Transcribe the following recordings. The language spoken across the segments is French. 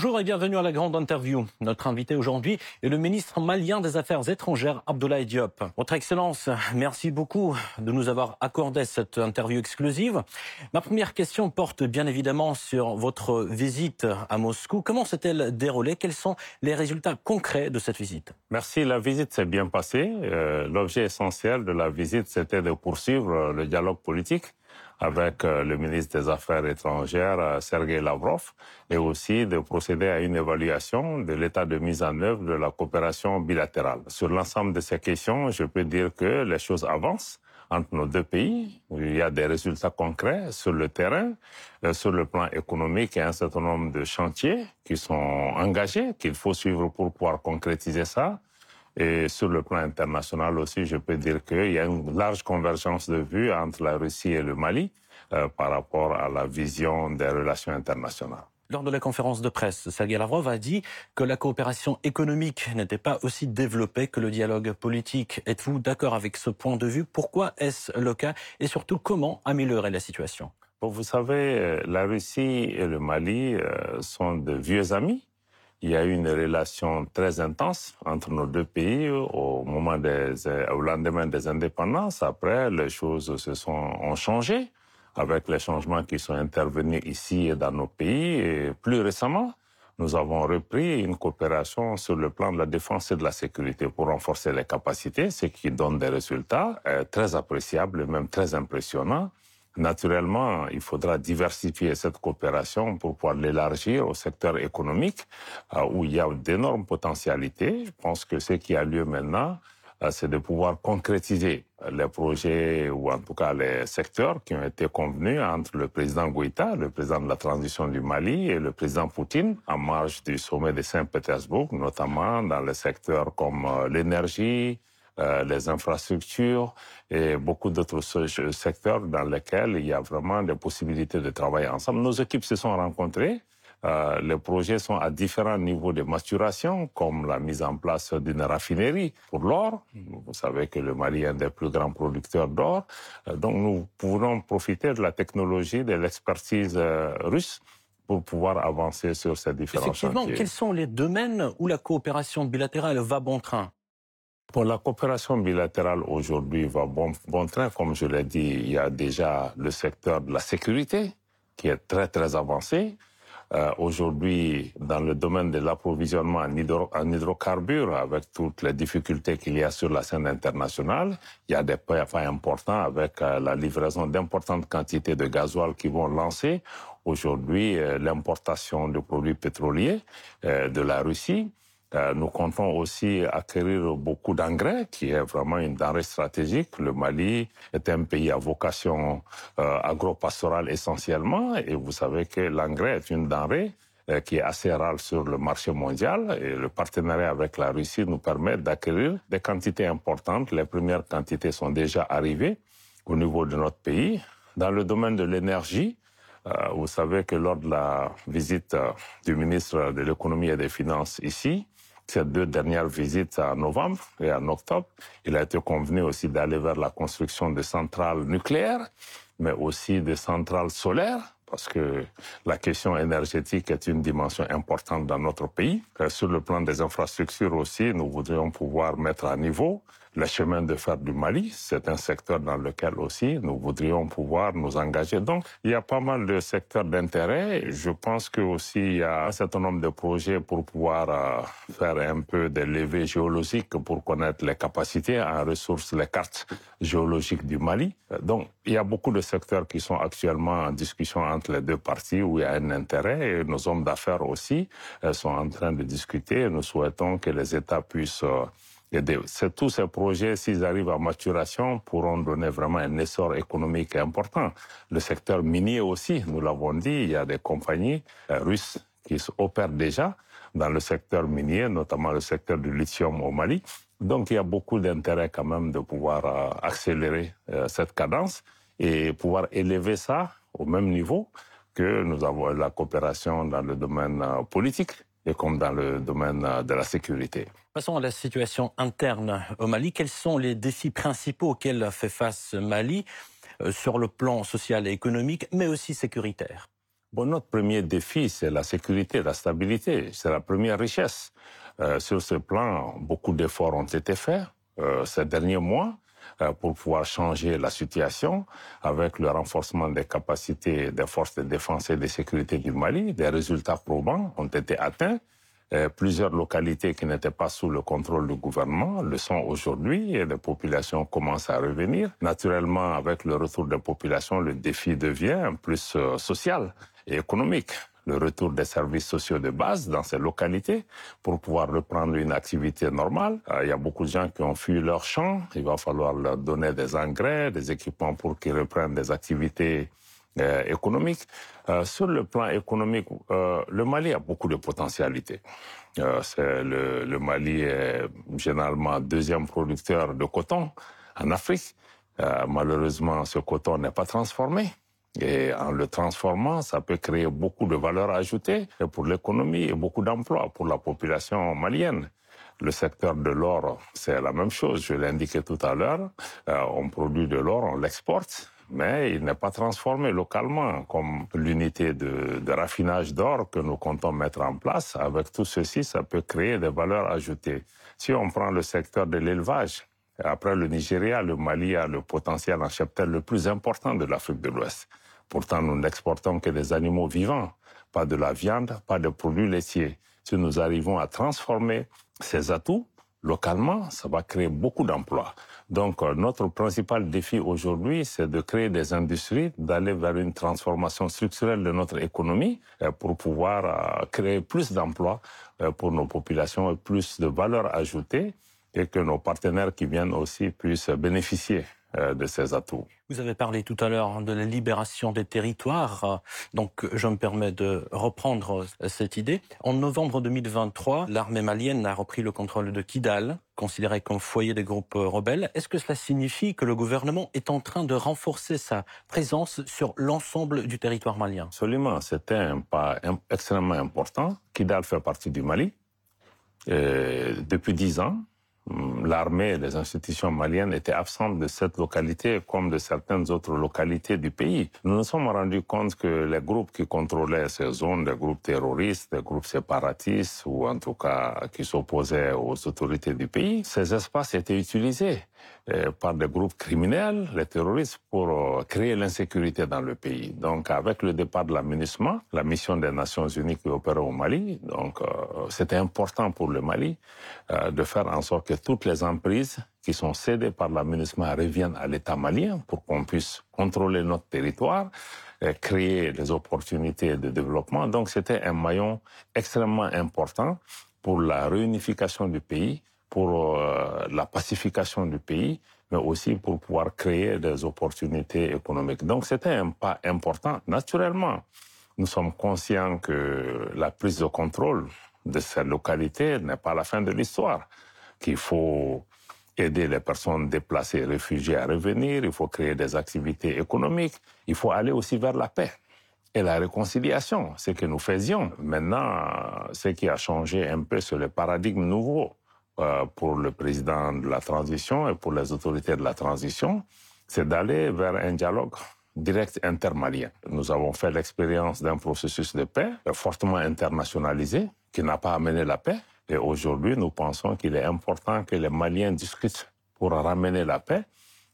Bonjour et bienvenue à la grande interview. Notre invité aujourd'hui est le ministre malien des Affaires étrangères, Abdoulaye Diop. Votre Excellence, merci beaucoup de nous avoir accordé cette interview exclusive. Ma première question porte bien évidemment sur votre visite à Moscou. Comment s'est-elle déroulée? Quels sont les résultats concrets de cette visite? Merci, la visite s'est bien passée. Euh, L'objet essentiel de la visite, c'était de poursuivre le dialogue politique avec euh, le ministre des Affaires étrangères, euh, Sergei Lavrov, et aussi de procéder à une évaluation de l'état de mise en œuvre de la coopération bilatérale. Sur l'ensemble de ces questions, je peux dire que les choses avancent entre nos deux pays. Il y a des résultats concrets sur le terrain, euh, sur le plan économique, a un certain nombre de chantiers qui sont engagés, qu'il faut suivre pour pouvoir concrétiser ça. Et sur le plan international aussi, je peux dire qu'il y a une large convergence de vues entre la Russie et le Mali euh, par rapport à la vision des relations internationales. Lors de la conférence de presse, Sergei Lavrov a dit que la coopération économique n'était pas aussi développée que le dialogue politique. Êtes-vous d'accord avec ce point de vue? Pourquoi est-ce le cas? Et surtout, comment améliorer la situation? Bon, Vous savez, euh, la Russie et le Mali euh, sont de vieux amis. Il y a eu une relation très intense entre nos deux pays au moment des, au lendemain des indépendances. Après, les choses se sont ont changé avec les changements qui sont intervenus ici et dans nos pays. Et plus récemment, nous avons repris une coopération sur le plan de la défense et de la sécurité pour renforcer les capacités, ce qui donne des résultats euh, très appréciables et même très impressionnants. Naturellement, il faudra diversifier cette coopération pour pouvoir l'élargir au secteur économique euh, où il y a d'énormes potentialités. Je pense que ce qui a lieu maintenant, euh, c'est de pouvoir concrétiser les projets ou en tout cas les secteurs qui ont été convenus entre le président Goïta, le président de la transition du Mali et le président Poutine en marge du sommet de Saint-Pétersbourg, notamment dans les secteurs comme euh, l'énergie, euh, les infrastructures et beaucoup d'autres secteurs dans lesquels il y a vraiment des possibilités de travailler ensemble. Nos équipes se sont rencontrées. Euh, les projets sont à différents niveaux de maturation, comme la mise en place d'une raffinerie pour l'or. Vous savez que le Mali est un des plus grands producteurs d'or. Euh, donc nous pourrons profiter de la technologie, de l'expertise euh, russe pour pouvoir avancer sur ces différents Effectivement, chantiers. quels sont les domaines où la coopération bilatérale va bon train? Pour la coopération bilatérale aujourd'hui va bon, train. Comme je l'ai dit, il y a déjà le secteur de la sécurité qui est très très avancé. Euh, aujourd'hui, dans le domaine de l'approvisionnement en, hydro, en, hydrocarbures, avec toutes les difficultés qu'il y a sur la scène internationale, il y a des pas importants avec euh, la livraison d'importantes quantités de gasoil qui vont lancer aujourd'hui euh, l'importation de produits pétroliers de la Russie. Euh, nous comptons aussi acquérir beaucoup d'engrais, qui est vraiment une denrée stratégique. Le Mali est un pays à vocation euh, agro-pastorale essentiellement, et vous savez que l'engrais est une denrée euh, qui est assez rare sur le marché mondial, et le partenariat avec la Russie nous permet d'acquérir des quantités importantes. Les premières quantités sont déjà arrivées au niveau de notre pays. Dans le domaine de l'énergie, vous savez que lors de la visite du ministre de l'économie et des finances ici, ces deux dernières visites en novembre et en octobre, il a été convenu aussi d'aller vers la construction de centrales nucléaires, mais aussi de centrales solaires, parce que la question énergétique est une dimension importante dans notre pays. Sur le plan des infrastructures aussi, nous voudrions pouvoir mettre à niveau le chemin de fer du Mali. C'est un secteur dans lequel aussi nous voudrions pouvoir nous engager. Donc, il y a pas mal de secteurs d'intérêt. Je pense que aussi il y a un certain nombre de projets pour pouvoir euh, faire un peu des levées géologiques pour connaître les capacités en ressources, les cartes géologiques du Mali. Donc, il y a beaucoup de secteurs qui sont actuellement en discussion entre les deux parties où il y a un intérêt et nos hommes d'affaires aussi euh, sont en train de discuter. Nous souhaitons que les États puissent euh, c'est tous ces projets, s'ils arrivent à maturation, pourront donner vraiment un essor économique important. Le secteur minier aussi, nous l'avons dit, il y a des compagnies euh, russes qui opèrent déjà dans le secteur minier, notamment le secteur du lithium au Mali. Donc il y a beaucoup d'intérêt quand même de pouvoir euh, accélérer euh, cette cadence et pouvoir élever ça au même niveau que nous avons la coopération dans le domaine politique et comme dans le domaine de la sécurité. Passons à la situation interne au Mali. Quels sont les défis principaux auxquels fait face Mali euh, sur le plan social et économique, mais aussi sécuritaire? Bon, notre premier défi, c'est la sécurité, la stabilité. C'est la première richesse. Euh, sur ce plan, beaucoup d'efforts ont été faits euh, ces derniers mois euh, pour pouvoir changer la situation avec le renforcement des capacités des forces de défense et de sécurité du Mali. Des résultats probants ont été atteints. Euh, plusieurs localités qui n'étaient pas sous le contrôle du gouvernement le sont aujourd'hui et les populations commencent à revenir. Naturellement, avec le retour des populations, le défi devient plus euh, social et économique le retour des services sociaux de base dans ces localités pour pouvoir reprendre une activité normale. Euh, il y a beaucoup de gens qui ont fui leur champ. Il va falloir leur donner des engrais, des équipements pour qu'ils reprennent des activités euh, économiques. Euh, sur le plan économique, euh, le Mali a beaucoup de potentialités. Euh, le, Mali est généralement deuxième producteur de coton en Afrique. Malheureusement, ce coton n'est pas transformé. Et en le transformant, ça peut créer beaucoup de valeur ajoutée pour l'économie et beaucoup d'emplois pour la population malienne. Le secteur de l'or, c'est la même chose. Je l'ai indiqué tout à l'heure. Euh, on produit de l'or, on l'exporte, mais il n'est pas transformé localement comme l'unité de, de raffinage d'or que nous comptons mettre en place. Avec tout ceci, ça peut créer des valeurs ajoutées. Si on prend le secteur de l'élevage, après le Nigeria, le Mali a le potentiel en cheptel le plus important de l'Afrique de l'Ouest. Pourtant, nous n'exportons que des animaux vivants, pas de la viande, pas de produits laitiers. Si nous arrivons à transformer ces atouts localement, ça va créer beaucoup d'emplois. Donc, euh, notre principal défi aujourd'hui, c'est de créer des industries, d'aller vers une transformation structurelle de notre économie euh, pour pouvoir euh, créer plus d'emplois pour nos populations et plus de valeur ajoutée et que nos partenaires qui viennent aussi puissent bénéficier de ces atouts. Vous avez parlé tout à l'heure de la libération des territoires, donc je me permets de reprendre cette idée. En novembre 2023, l'armée malienne a repris le contrôle de Kidal, considéré comme foyer des groupes rebelles. Est-ce que cela signifie que le gouvernement est en train de renforcer sa présence sur l'ensemble du territoire malien? Absolument, c'était un pas extrêmement important. Kidal fait partie du Mali. Et depuis dix ans, l'armée et les institutions maliennes étaient absentes de cette localité comme de certaines autres localités du pays. Nous nous sommes rendus compte que les groupes qui contrôlaient ces zones, des groupes terroristes, des groupes séparatistes ou en tout cas qui s'opposaient aux autorités du pays, ces espaces étaient utilisés par des groupes criminels, les terroristes, pour euh, créer l'insécurité dans le pays. Donc, avec le départ de la MINUSMA, la mission des Nations Unies qui opérait au Mali, donc euh, c'était important pour le Mali de faire en sorte que toutes les emprises qui sont cédées par la MINUSMA reviennent à l'État malien pour qu'on puisse contrôler notre territoire, et créer des opportunités de développement. Donc, c'était un maillon extrêmement important pour la réunification du pays pour euh, la pacification du pays, mais aussi pour pouvoir créer des opportunités économiques. Donc c'était un pas important. Naturellement, nous sommes conscients que la prise de contrôle de cette localité n'est pas la fin de l'histoire, qu'il faut aider les personnes déplacées, réfugiées à revenir, il faut créer des activités économiques, il faut aller aussi vers la paix et la réconciliation, ce que nous faisions. Maintenant, ce qui a changé un peu, c'est le paradigme nouveau. Euh, pour le président de la transition et pour les autorités de la transition, c'est d'aller vers un dialogue direct intermalien. Nous avons fait l'expérience d'un processus de paix fortement internationalisé qui n'a pas amené la paix. Et aujourd'hui, nous pensons qu'il est important que les Maliens discutent pour ramener la paix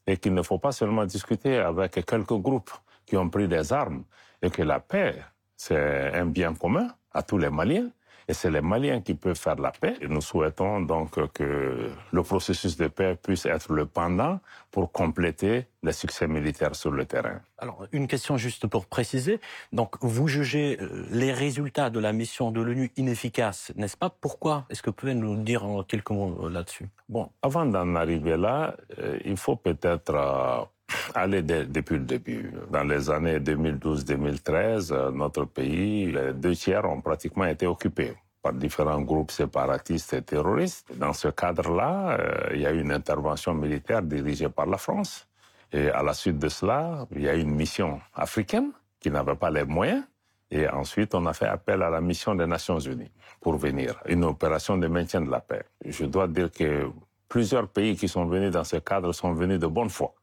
et qu'il ne faut pas seulement discuter avec quelques groupes qui ont pris des armes et que la paix, c'est un bien commun à tous les Maliens et c'est les Maliens qui peuvent faire la paix. Et nous souhaitons donc que le processus de paix puisse être le pendant pour compléter les succès militaires sur le terrain. Alors, une question juste pour préciser. Donc, vous jugez euh, les résultats de la mission de l'ONU inefficaces, n'est-ce pas? Pourquoi? Est-ce que vous pouvez nous dire quelques mots là-dessus? Bon, avant d'en arriver là, euh, il faut peut-être aller depuis le début. Dans les années 2012-2013, euh, notre pays, les deux tiers ont pratiquement été occupés par différents groupes séparatistes et terroristes. Dans ce cadre-là, euh, il y a eu une intervention militaire dirigée par la France. Et à la suite de cela, il y a eu une mission africaine qui n'avait pas les moyens. Et ensuite, on a fait appel à la mission des Nations Unies pour venir, une opération de maintien de la paix. Je dois dire que plusieurs pays qui sont venus dans ce cadre sont venus de bonne foi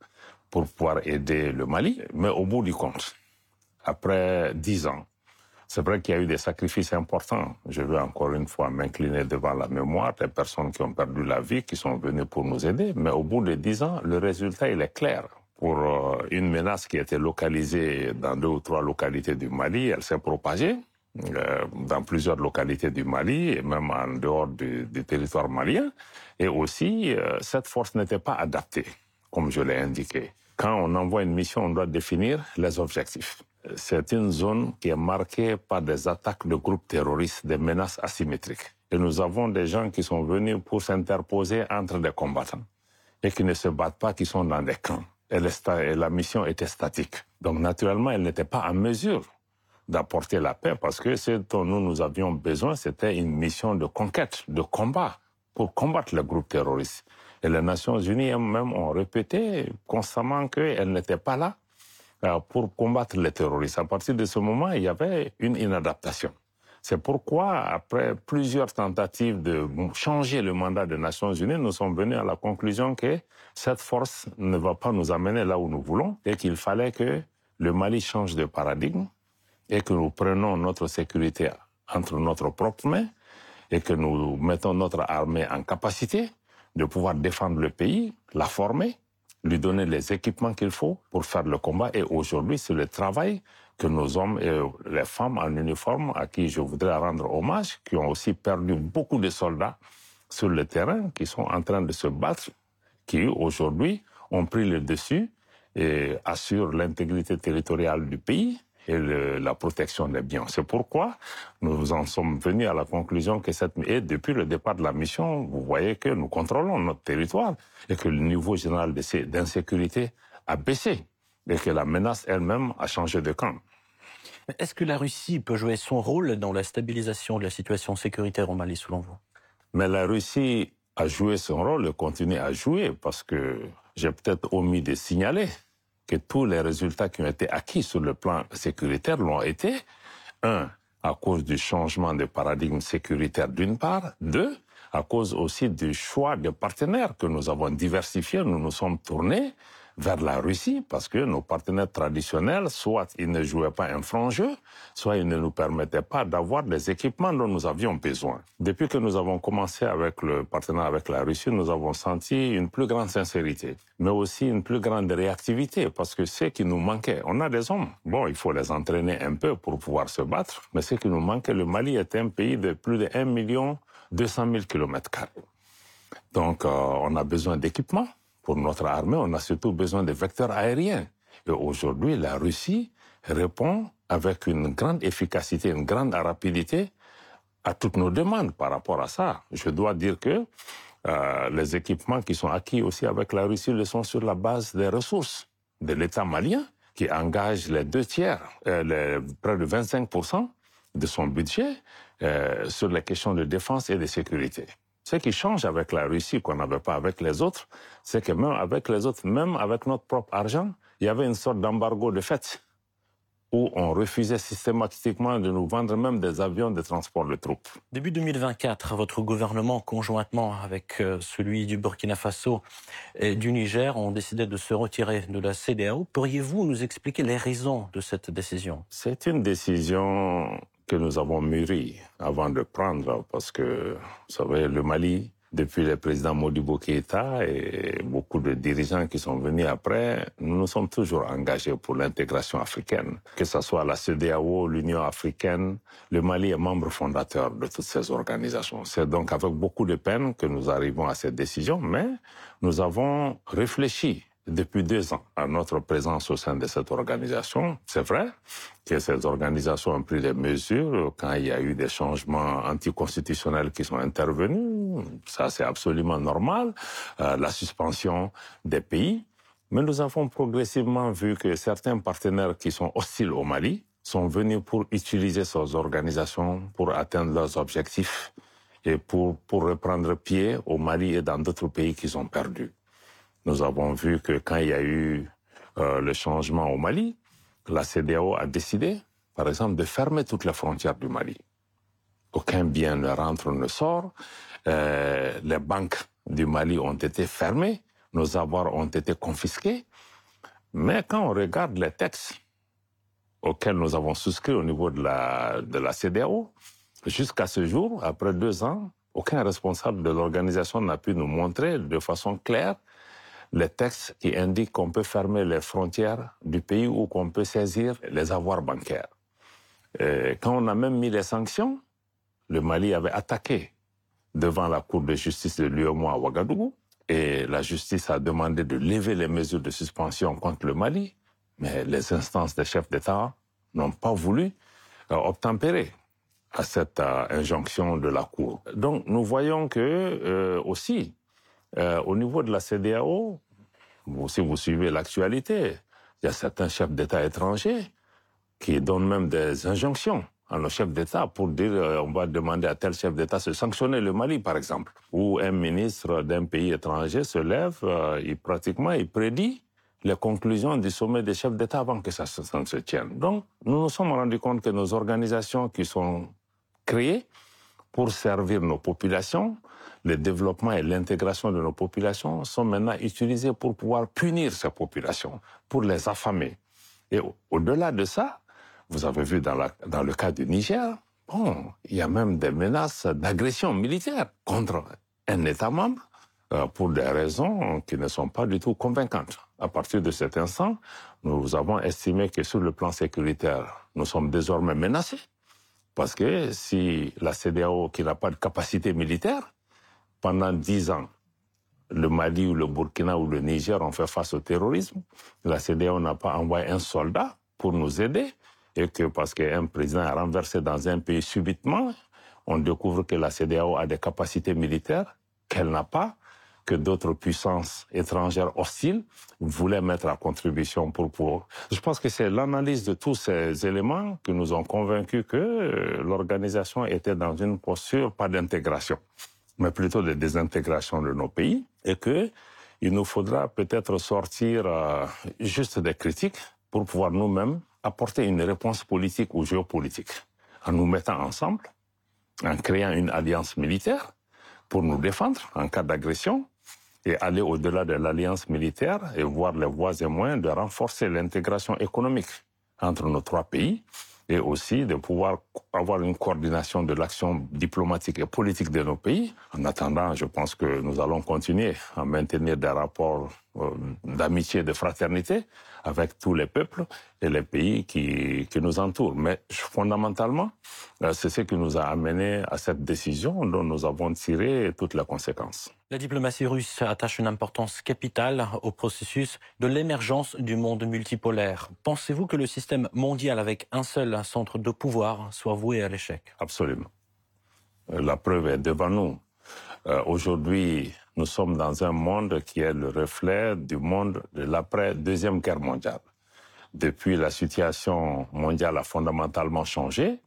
pour pouvoir aider le Mali. Mais au bout du compte, après dix ans, C'est vrai qu'il y a eu des sacrifices importants. Je veux encore une fois m'incliner devant la mémoire des personnes qui ont perdu la vie, qui sont venues pour nous aider. Mais au bout de dix ans, le résultat, il est clair. Pour euh, une menace qui était localisée dans deux ou trois localités du Mali, elle s'est propagée euh, dans plusieurs localités du Mali et même en dehors du, territoire malien. Et aussi, euh, cette force n'était pas adaptée, comme je l'ai indiqué. Quand on envoie une mission, on doit définir les objectifs. C'est une zone qui est marquée par des attaques de groupes terroristes, des menaces asymétriques. Et nous avons des gens qui sont venus pour s'interposer entre des combattants et qui ne se battent pas, qui sont dans des camps. Et, la mission était statique. Donc naturellement, elle n'était pas en mesure d'apporter la paix parce que ce dont nous, nous avions besoin, c'était une mission de conquête, de combat pour combattre les groupes terroristes. Et les Nations Unies même ont répété constamment qu'elles n'étaient pas là euh, pour combattre les terroristes. À partir de ce moment, il y avait une inadaptation. C'est pourquoi, après plusieurs tentatives de changer le mandat des Nations Unies, nous sommes venus à la conclusion que cette force ne va pas nous amener là où nous voulons et qu'il fallait que le Mali change de paradigme et que nous prenons notre sécurité entre notre propre main et que nous mettons notre armée en capacité de pouvoir défendre le pays, la former, lui donner les équipements qu'il faut pour faire le combat. Et aujourd'hui, c'est le travail que nos hommes et les femmes en uniforme, à qui je voudrais rendre hommage, qui ont aussi perdu beaucoup de soldats sur le terrain, qui sont en train de se battre, qui aujourd'hui ont pris le dessus et assurent l'intégrité territoriale du pays et le, la protection des biens. C'est pourquoi nous en sommes venus à la conclusion que cette et depuis le départ de la mission, vous voyez que nous contrôlons notre territoire et que le niveau général d'insécurité a baissé et que la menace elle-même a changé de camp. Est-ce que la Russie peut jouer son rôle dans la stabilisation de la situation sécuritaire au Mali, selon vous? Mais la Russie a joué son rôle et continue à jouer parce que j'ai peut-être omis de signaler que tous les résultats qui ont été acquis sur le plan sécuritaire l'ont été. Un, à cause du changement de paradigme sécuritaire d'une part. Deux, à cause aussi du choix de partenaires que nous avons diversifiés. Nous nous sommes tournés vers la Russie parce que nos partenaires traditionnels, soit ils ne jouaient pas un franc jeu, soit ils ne nous permettaient pas d'avoir les équipements dont nous avions besoin. Depuis que nous avons commencé avec le partenaire avec la Russie, nous avons senti une plus grande sincérité, mais aussi une plus grande réactivité parce que ce qui nous manquait, on a des hommes. Bon, il faut les entraîner un peu pour pouvoir se battre, mais ce qui nous manquait, le Mali est un pays de plus de 1 million 200 000 kilomètres carrés. Donc, euh, on a besoin d'équipements pour notre armée, on a surtout besoin de vecteurs aériens. Et aujourd'hui, la Russie répond avec une grande efficacité, une grande rapidité à toutes nos demandes par rapport à ça. Je dois dire que euh, les équipements qui sont acquis aussi avec la Russie le sont sur la base des ressources de l'État malien, qui engage les deux tiers, euh, les, près de 25% de son budget euh, sur les questions de défense et de sécurité. Ce qui change avec la Russie qu'on n'avait pas avec les autres, c'est que même avec les autres, même avec notre propre argent, il y avait une sorte d'embargo de fait où on refusait systématiquement de nous vendre même des avions de transport de troupes. Début 2024, votre gouvernement, conjointement avec euh, celui du Burkina Faso et du Niger, ont décidé de se retirer de la CDAO. Pourriez-vous nous expliquer les raisons de cette décision? C'est une décision que nous avons mûri avant de prendre, parce que, vous savez, le Mali, depuis le président Modibo Keïta et beaucoup de dirigeants qui sont venus après, nous nous sommes toujours engagés pour l'intégration africaine. Que ce soit la CDAO, l'Union africaine, le Mali est membre fondateur de toutes ces organisations. C'est donc avec beaucoup de peine que nous arrivons à cette décision, mais nous avons réfléchi depuis deux ans à notre présence au sein de cette organisation. C'est vrai que ces organisations ont pris des mesures quand il y a eu des changements anticonstitutionnels qui sont intervenus. Ça, c'est absolument normal. Euh, la suspension des pays. Mais nous avons progressivement vu que certains partenaires qui sont hostiles au Mali sont venus pour utiliser ces organisations pour atteindre leurs objectifs et pour, pour reprendre pied au Mali et dans d'autres pays qu'ils ont perdus. Nous avons vu que quand il y a eu euh, le changement au Mali, la CDAO a décidé, par exemple, de fermer toutes les frontières du Mali. Aucun bien ne rentre, ne sort. Euh, les banques du Mali ont été fermées, nos avoirs ont été confisqués. Mais quand on regarde les textes auxquels nous avons souscrit au niveau de la, de la CDAO. Jusqu'à ce jour, après deux ans, aucun responsable de l'organisation n'a pu nous montrer de façon claire les textes qui indiquent qu'on peut fermer les frontières du pays ou qu'on peut saisir les avoirs bancaires. Et quand on a même mis les sanctions, le Mali avait attaqué devant la Cour de justice de l'UEMOA à Ouagadougou et la justice a demandé de lever les mesures de suspension contre le Mali, mais les instances des chefs d'État n'ont pas voulu euh, obtempérer à cette euh, injonction de la Cour. Donc nous voyons que euh, aussi, euh, au niveau de la CDAO, si vous suivez l'actualité, il y a certains chefs d'État étrangers qui donnent même des injonctions à nos chefs d'État pour dire euh, on va demander à tel chef d'État de sanctionner le Mali, par exemple. Ou un ministre d'un pays étranger se lève, euh, il pratiquement il prédit les conclusions du sommet des chefs d'État avant que ça se, ça se tienne. Donc, nous nous sommes rendus compte que nos organisations qui sont créées pour servir nos populations, le développement et l'intégration de nos populations sont maintenant utilisées pour pouvoir punir ces populations, pour les affamer. Et au- au-delà de ça, vous avez vu dans le cas du Niger, bon, il y a même des menaces d'agression militaire contre un État membre euh, pour des raisons qui ne sont pas du tout convaincantes. À partir de cet instant, nous avons estimé que sur le plan sécuritaire, nous sommes désormais menacés. Parce que si la CDAO, qui n'a pas de capacité militaire, pendant dix ans, le Mali ou le Burkina ou le Niger ont fait face au terrorisme, la CDAO n'a pas envoyé un soldat pour nous aider, et que parce qu'un président est renversé dans un pays subitement, on découvre que la CDAO a des capacités militaires qu'elle n'a pas, que d'autres puissances étrangères hostiles voulaient mettre à contribution pour. Je pense que c'est l'analyse de tous ces éléments qui nous ont convaincus que euh, l'organisation était dans une posture pas d'intégration, mais plutôt de désintégration de nos pays, et que il nous faudra peut-être sortir euh, juste des critiques pour pouvoir nous-mêmes apporter une réponse politique ou géopolitique en nous mettant ensemble, en créant une alliance militaire pour nous défendre en cas d'agression et aller au-delà de l'alliance militaire et voir les voies et moyens de renforcer l'intégration économique entre nos trois pays et aussi de pouvoir avoir une coordination de l'action diplomatique et politique de nos pays. En attendant, je pense que nous allons continuer à maintenir des rapports euh, d'amitié et de fraternité avec tous les peuples et les pays qui, qui nous entourent. Mais fondamentalement, euh, c'est ce qui nous a amené à cette décision dont nous avons tiré toutes les conséquences. La diplomatie russe attache une importance capitale au processus de l'émergence du monde multipolaire. Pensez-vous que le système mondial avec un seul centre de pouvoir soit voué à l'échec? Absolument. Euh, La preuve est devant nous. Euh, Aujourd'hui, nous sommes dans un monde qui est le reflet du monde de l'après-deuxième guerre mondiale. Depuis, la situation mondiale a fondamentalement changé.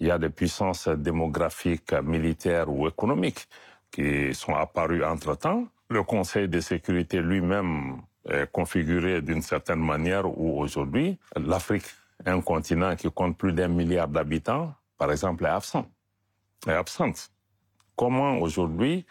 Il y a des puissances démographiques, militaires ou économiques qui sont apparues entre-temps. Le Conseil de sécurité lui-même est configuré d'une certaine manière où aujourd'hui, l'Afrique, un continent qui compte plus d'un milliard d'habitants, par exemple, est absent. Est absente. Comment aujourd'hui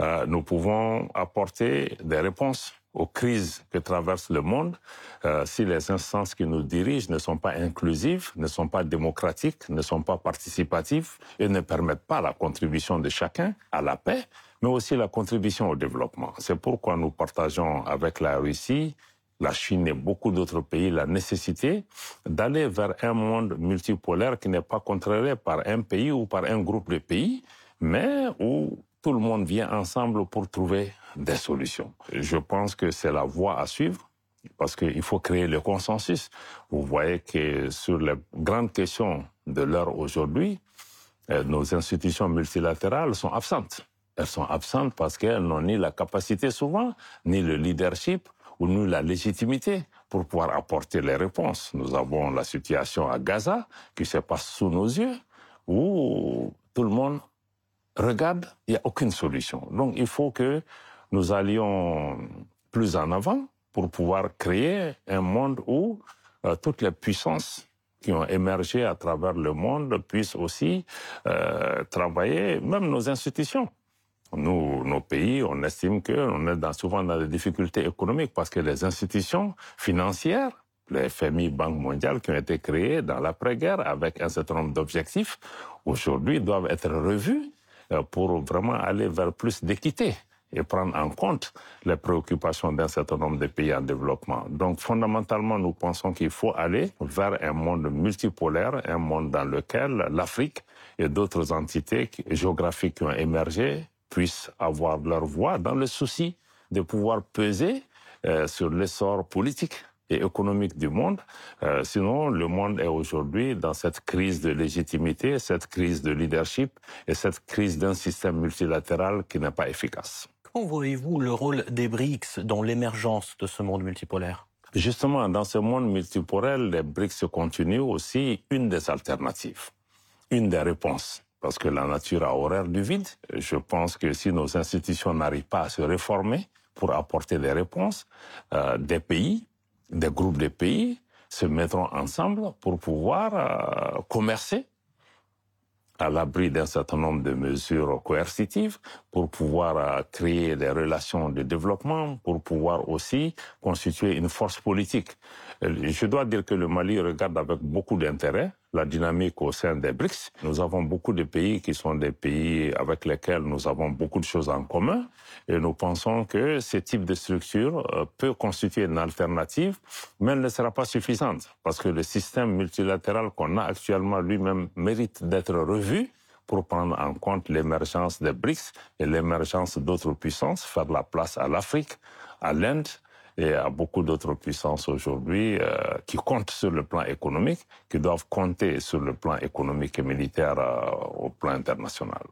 euh, nous pouvons apporter des réponses aux crises que traverse le monde euh, si les instances qui nous dirigent ne sont pas inclusives, ne sont pas démocratiques, ne sont pas participatives et ne permettent pas la contribution de chacun à la paix, mais aussi la contribution au développement. C'est pourquoi nous partageons avec la Russie, la Chine et beaucoup d'autres pays la nécessité d'aller vers un monde multipolaire qui n'est pas contrôlé par un pays ou par un groupe de pays, mais où tout le monde vient ensemble pour trouver des solutions. Je pense que c'est la voie à suivre parce qu'il faut créer le consensus. Vous voyez que sur les grandes questions de l'heure aujourd'hui, euh, nos institutions multilatérales sont absentes. Elles sont absentes parce qu'elles n'ont ni la capacité souvent, ni le leadership ou ni la légitimité pour pouvoir apporter les réponses. Nous avons la situation à Gaza qui se passe sous nos yeux, où tout le monde regarde, il n'y a aucune solution. Donc il faut que nous allions plus en avant pour pouvoir créer un monde où euh, toutes les puissances qui ont émergé à travers le monde puissent aussi euh, travailler, même nos institutions. Nous, nos pays, on estime qu'on est souvent dans des difficultés économiques parce que les institutions financières les FMI, Banque mondiale, qui ont été créés dans l'après-guerre avec un certain nombre d'objectifs, aujourd'hui doivent être revus pour vraiment aller vers plus d'équité et prendre en compte les préoccupations d'un certain nombre de pays en développement. Donc fondamentalement, nous pensons qu'il faut aller vers un monde multipolaire, un monde dans lequel l'Afrique et d'autres entités géographiques qui ont émergé puissent avoir leur voix dans le souci de pouvoir peser euh, sur l'essor politique et économique du monde. Euh, sinon, le monde est aujourd'hui dans cette crise de légitimité, cette crise de leadership et cette crise d'un système multilatéral qui n'est pas efficace. Comment voyez-vous le rôle des BRICS dans l'émergence de ce monde multipolaire? Justement, dans ce monde multipolaire, les BRICS continuent aussi une des alternatives, une des réponses. Parce que la nature a horreur du vide. Je pense que si nos institutions n'arrivent pas à se réformer pour apporter des réponses, euh, des pays des groupes de pays se mettront ensemble pour pouvoir euh, commercer à l'abri d'un certain nombre de mesures coercitives pour pouvoir euh, créer des relations de développement, pour pouvoir aussi constituer une force politique. Je dois dire que le Mali regarde avec beaucoup d'intérêt la dynamique au sein des BRICS. Nous avons beaucoup de pays qui sont des pays avec lesquels nous avons beaucoup de choses en commun et nous pensons que ce type de structure euh, peut constituer une alternative, mais elle ne sera pas suffisante parce que le système multilatéral qu'on a actuellement lui-même mérite d'être revu pour prendre en compte l'émergence des BRICS et l'émergence d'autres puissances, faire la place à l'Afrique, à l'Inde, et à beaucoup d'autres puissances aujourd'hui euh, qui comptent sur le plan économique, qui doivent compter sur le plan économique et militaire euh, au plan international.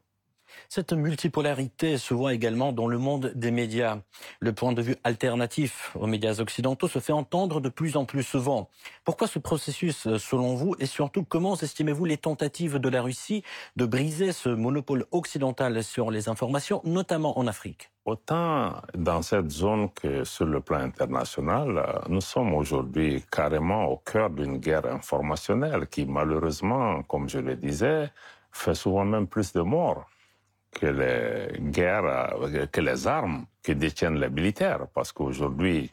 Cette multipolarité se voit également dans le monde des médias. Le point de vue alternatif aux médias occidentaux se fait entendre de plus en plus souvent. Pourquoi ce processus, selon vous, et surtout comment estimez-vous les tentatives de la Russie de briser ce monopole occidental sur les informations, notamment en Afrique? Autant dans cette zone que sur le plan international, nous sommes aujourd'hui carrément au cœur d'une guerre informationnelle qui malheureusement, comme je le disais, fait souvent même plus de morts que les guerres, que les armes que détiennent les militaires, parce qu'aujourd'hui,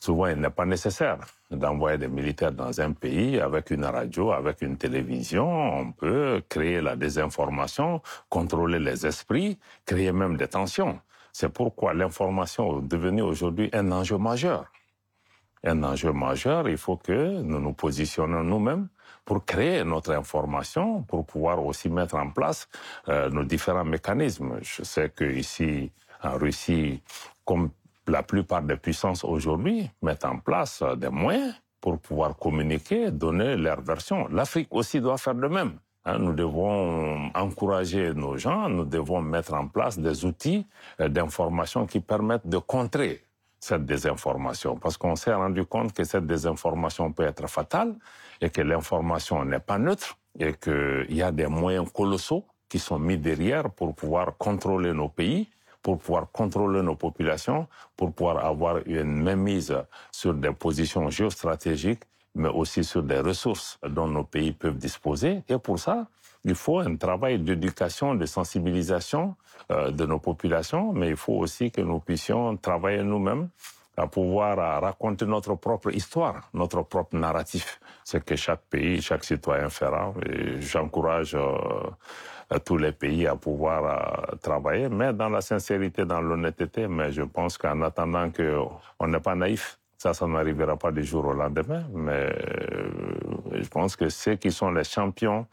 souvent, il n'est pas nécessaire d'envoyer des militaires dans un pays avec une radio, avec une télévision. On peut créer la désinformation, contrôler les esprits, créer même des tensions. C'est pourquoi l'information est devenue aujourd'hui un enjeu majeur. Un enjeu majeur, il faut que nous nous positionnons nous-mêmes pour créer notre information, pour pouvoir aussi mettre en place euh, nos différents mécanismes. Je sais que ici, en Russie, comme la plupart des puissances aujourd'hui, mettent en place euh, des moyens pour pouvoir communiquer, donner leur version. L'Afrique aussi doit faire de même. Hein. nous devons encourager nos gens, nous devons mettre en place des outils euh, d'information qui permettent de contrer cette désinformation, parce qu'on s'est rendu compte que cette désinformation peut être fatale et que l'information n'est pas neutre et qu'il y a des moyens colossaux qui sont mis derrière pour pouvoir contrôler nos pays, pour pouvoir contrôler nos populations, pour pouvoir avoir une mainmise sur des positions géostratégiques, mais aussi sur des ressources dont nos pays peuvent disposer. Et pour ça, il faut un travail d'éducation, de sensibilisation euh, de nos populations, mais il faut aussi que nous puissions travailler nous-mêmes à pouvoir raconter notre propre histoire, notre propre narratif. C'est que chaque pays, chaque citoyen fera. J'encourage euh, tous les pays à pouvoir euh, travailler, mais dans la sincérité, dans l'honnêteté. Mais je pense qu'en attendant qu'on n'est pas naïf, ça, ça n'arrivera pas du jour au lendemain. Mais je pense que ceux qui sont les champions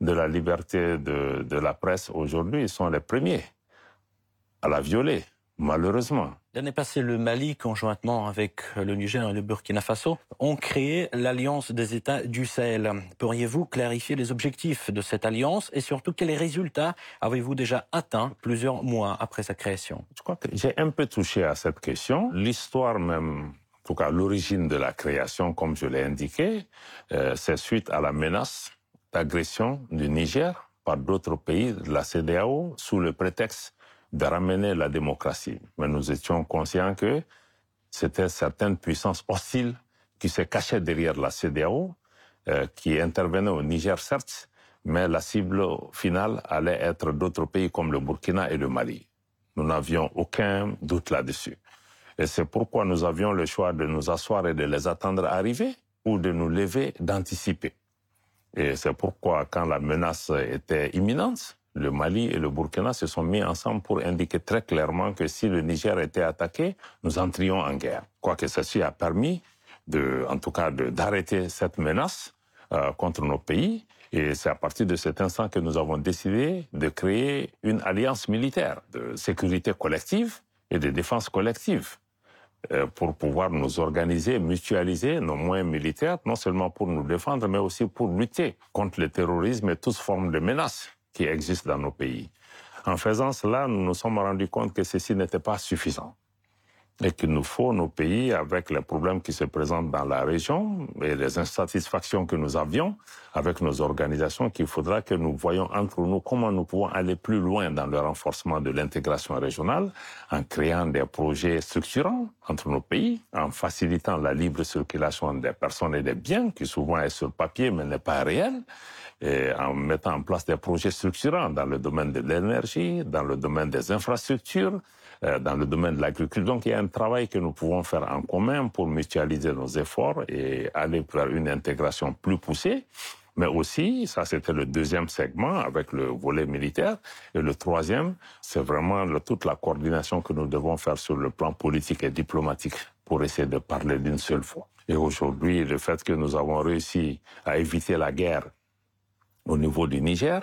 de la liberté de, de la presse aujourd'hui sont les premiers à la violer, malheureusement. L'année passée, le Mali, conjointement avec le Niger et le Burkina Faso, ont créé l'Alliance des États du Sahel. Pourriez-vous clarifier les objectifs de cette alliance et surtout quels résultats avez-vous déjà atteints plusieurs mois après sa création? Je crois que j'ai un peu touché à cette question. L'histoire même, en tout cas l'origine de la création, comme je l'ai indiqué, euh, c'est suite à la menace d'agression du Niger par d'autres pays de la CDAO sous le prétexte de ramener la démocratie. Mais nous étions conscients que c'était certaines puissances hostiles qui se cachaient derrière la CDAO, euh, qui intervenaient au Niger certes, mais la cible finale allait être d'autres pays comme le Burkina et le Mali. Nous n'avions aucun doute là-dessus. Et c'est pourquoi nous avions le choix de nous asseoir et de les attendre arriver ou de nous lever, d'anticiper. Et c'est pourquoi, quand la menace était imminente, le Mali et le Burkina se sont mis ensemble pour indiquer très clairement que si le Niger était attaqué, nous entrions en guerre. Quoique ceci a permis, de, en tout cas, d'arrêter cette menace euh, contre nos pays. Et c'est à partir de cet instant que nous avons décidé de créer une alliance militaire de sécurité collective et de défense collective pour pouvoir nous organiser, mutualiser nos moyens militaires, non seulement pour nous défendre, mais aussi pour lutter contre le terrorisme et toutes formes de menaces qui existent dans nos pays. En faisant cela, nous nous sommes rendus compte que ceci n'était pas suffisant et qu'il nous faut nos pays avec les problèmes qui se présentent dans la région et les insatisfactions que nous avions avec nos organisations qu'il faudra que nous voyions entre nous comment nous pouvons aller plus loin dans le renforcement de l'intégration régionale en créant des projets structurants entre nos pays, en facilitant la libre circulation des personnes et des biens qui souvent est sur papier mais n'est pas réel et en mettant en place des projets structurants dans le domaine de l'énergie, dans le domaine des infrastructures, dans le domaine de l'agriculture. Donc il y a un travail que nous pouvons faire en commun pour mutualiser nos efforts et aller vers une intégration plus poussée. Mais aussi, ça c'était le deuxième segment avec le volet militaire. Et le troisième, c'est vraiment toute la coordination que nous devons faire sur le plan politique et diplomatique pour essayer de parler d'une seule fois. Et aujourd'hui, le fait que nous avons réussi à éviter la guerre au niveau du Niger,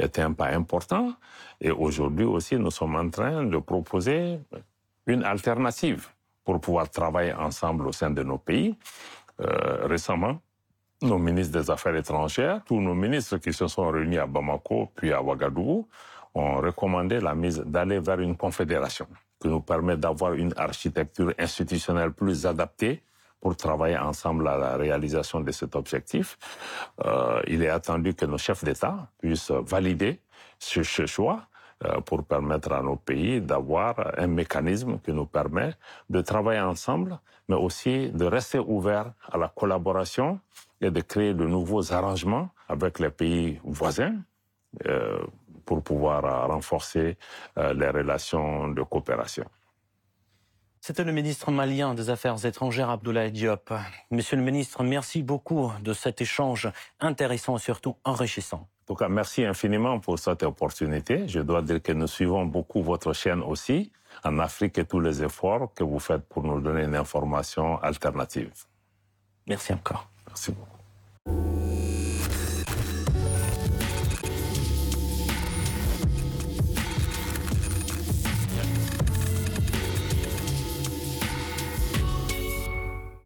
était un pas important. Et aujourd'hui aussi, nous sommes en train de proposer une alternative pour pouvoir travailler ensemble au sein de nos pays. Euh, récemment, nos ministres des Affaires étrangères, tous nos ministres qui se sont réunis à Bamako puis à Ouagadougou, ont recommandé la mise d'aller vers une confédération qui nous permet d'avoir une architecture institutionnelle plus adaptée pour travailler ensemble à la réalisation de cet objectif. Euh, il est attendu que nos chefs d'État puissent valider ce, choix euh, pour permettre à nos pays d'avoir un mécanisme qui nous permet de travailler ensemble, mais aussi de rester ouverts à la collaboration et de créer de nouveaux arrangements avec les pays voisins euh, pour pouvoir renforcer euh, les relations de coopération. C'était le ministre malien des Affaires étrangères, Abdoulaye Diop. Monsieur le ministre, merci beaucoup de cet échange intéressant et surtout enrichissant. En tout cas, merci infiniment pour cette opportunité. Je dois dire que nous suivons beaucoup votre chaîne aussi en Afrique et tous les efforts que vous faites pour nous donner une information alternative. Merci encore. Merci beaucoup.